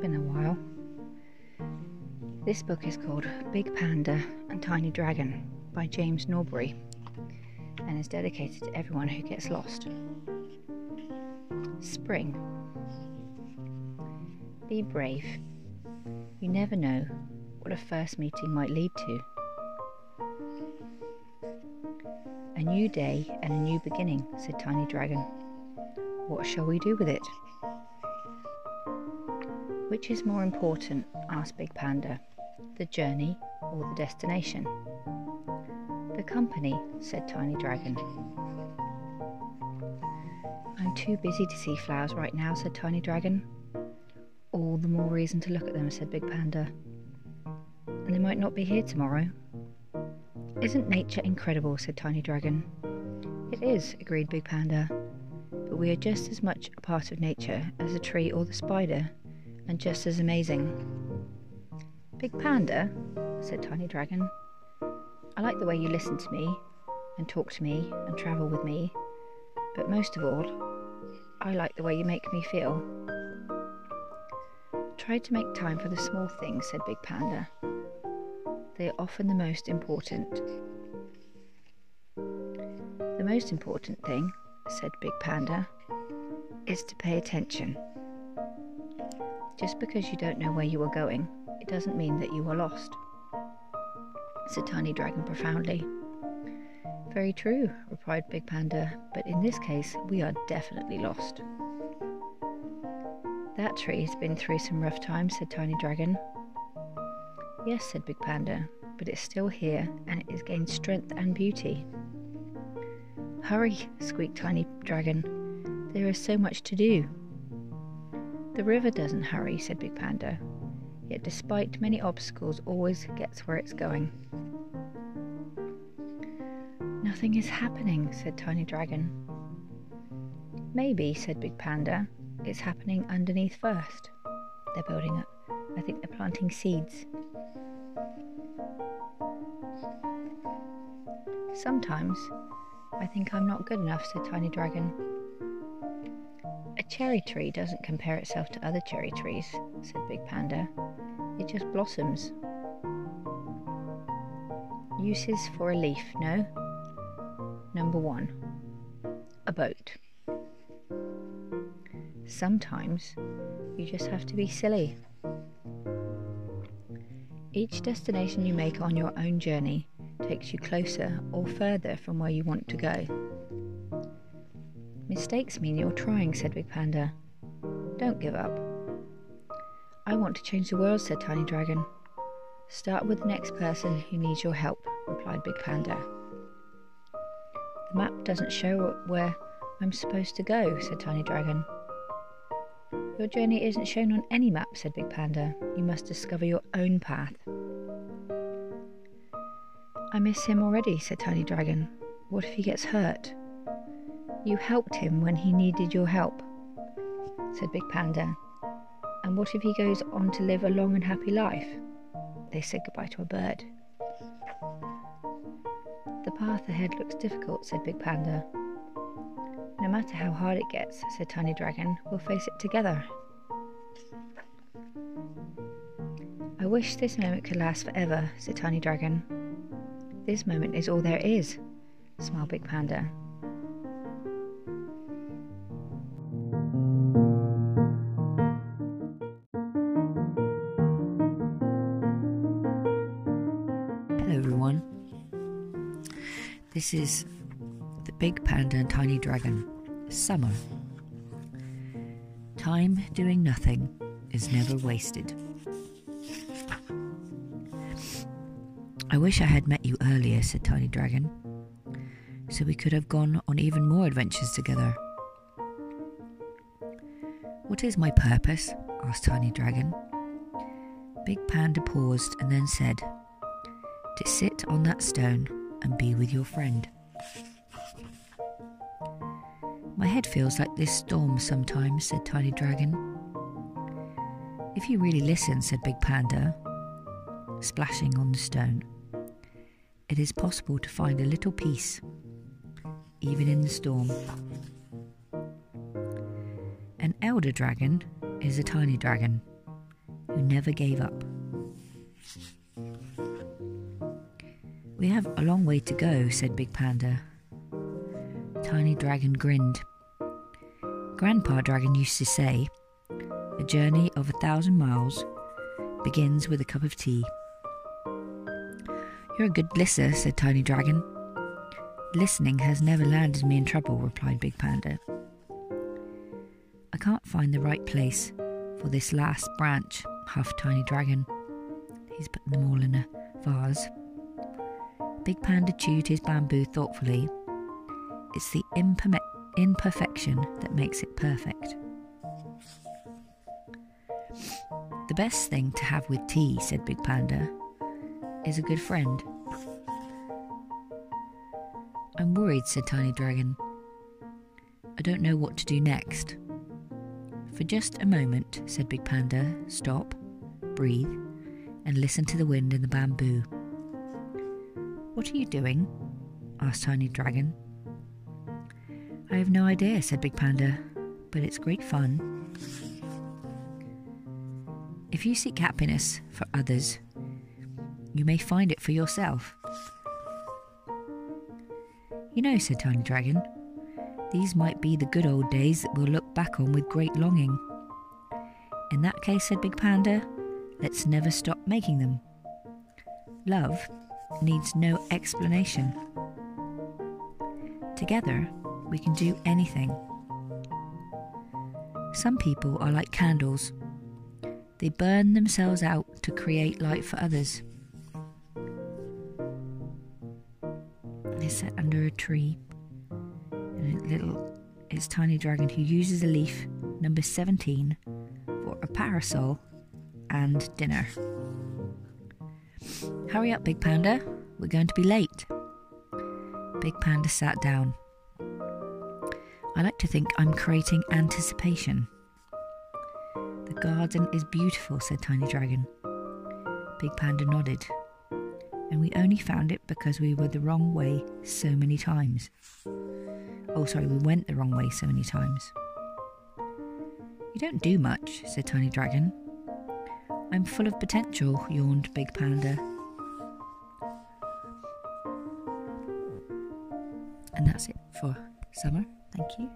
been a while. This book is called Big Panda and Tiny Dragon by James Norbury and is dedicated to everyone who gets lost. Spring. Be brave. You never know what a first meeting might lead to. A new day and a new beginning, said Tiny Dragon. What shall we do with it? Which is more important? asked Big Panda. The journey or the destination? The company, said Tiny Dragon. I'm too busy to see flowers right now, said Tiny Dragon. All the more reason to look at them, said Big Panda. And they might not be here tomorrow. Isn't nature incredible? said Tiny Dragon. It is, agreed Big Panda. But we are just as much a part of nature as a tree or the spider, and just as amazing. Big Panda, said Tiny Dragon, I like the way you listen to me, and talk to me, and travel with me, but most of all, I like the way you make me feel. Try to make time for the small things, said Big Panda. They are often the most important. The most important thing, said Big Panda, is to pay attention. Just because you don't know where you are going, it doesn't mean that you are lost, said Tiny Dragon profoundly. Very true, replied Big Panda, but in this case, we are definitely lost. That tree has been through some rough times, said Tiny Dragon. Yes, said Big Panda, but it's still here and it has gained strength and beauty. Hurry, squeaked Tiny Dragon. There is so much to do. The river doesn't hurry, said Big Panda, yet despite many obstacles, always gets where it's going. Nothing is happening, said Tiny Dragon. Maybe, said Big Panda, it's happening underneath first. They're building up. I think they're planting seeds. Sometimes I think I'm not good enough, said Tiny Dragon. A cherry tree doesn't compare itself to other cherry trees, said Big Panda. It just blossoms. Uses for a leaf, no? Number one, a boat. Sometimes you just have to be silly. Each destination you make on your own journey takes you closer or further from where you want to go. Mistakes mean you're trying, said Big Panda. Don't give up. I want to change the world, said Tiny Dragon. Start with the next person who needs your help, replied Big Panda. The map doesn't show where I'm supposed to go, said Tiny Dragon. Your journey isn't shown on any map, said Big Panda. You must discover your own path. I miss him already, said Tiny Dragon. What if he gets hurt? You helped him when he needed your help, said Big Panda. And what if he goes on to live a long and happy life? They said goodbye to a bird. The path ahead looks difficult, said Big Panda. No matter how hard it gets, said Tiny Dragon, we'll face it together. I wish this moment could last forever, said Tiny Dragon. This moment is all there is, smiled Big Panda. Hello, everyone. This is the Big Panda and Tiny Dragon. Summer. Time doing nothing is never wasted. I wish I had met you earlier, said Tiny Dragon, so we could have gone on even more adventures together. What is my purpose? asked Tiny Dragon. Big Panda paused and then said, To sit on that stone and be with your friend. My head feels like this storm sometimes, said Tiny Dragon. If you really listen, said Big Panda, splashing on the stone, it is possible to find a little peace, even in the storm. An elder dragon is a tiny dragon, who never gave up. We have a long way to go, said Big Panda. Tiny Dragon grinned. Grandpa Dragon used to say, A journey of a thousand miles begins with a cup of tea. You're a good listener, said Tiny Dragon. Listening has never landed me in trouble, replied Big Panda. I can't find the right place for this last branch, huffed Tiny Dragon. He's putting them all in a vase. Big Panda chewed his bamboo thoughtfully. It's the imperfection that makes it perfect. The best thing to have with tea, said Big Panda, is a good friend. I'm worried, said Tiny Dragon. I don't know what to do next. For just a moment, said Big Panda, stop, breathe, and listen to the wind in the bamboo. What are you doing? asked Tiny Dragon. I have no idea, said Big Panda, but it's great fun. If you seek happiness for others, you may find it for yourself. You know, said Tiny Dragon, these might be the good old days that we'll look back on with great longing. In that case, said Big Panda, let's never stop making them. Love needs no explanation. Together, we can do anything. Some people are like candles. They burn themselves out to create light for others. They sit under a tree, and a little it's Tiny Dragon who uses a leaf, number 17, for a parasol and dinner. Hurry up, Big Panda. We're going to be late. Big Panda sat down. I like to think I'm creating anticipation. The garden is beautiful, said Tiny Dragon. Big Panda nodded. And we only found it because we were the wrong way so many times. Oh, sorry, we went the wrong way so many times. You don't do much, said Tiny Dragon. I'm full of potential, yawned Big Panda. And that's it for summer. Thank you.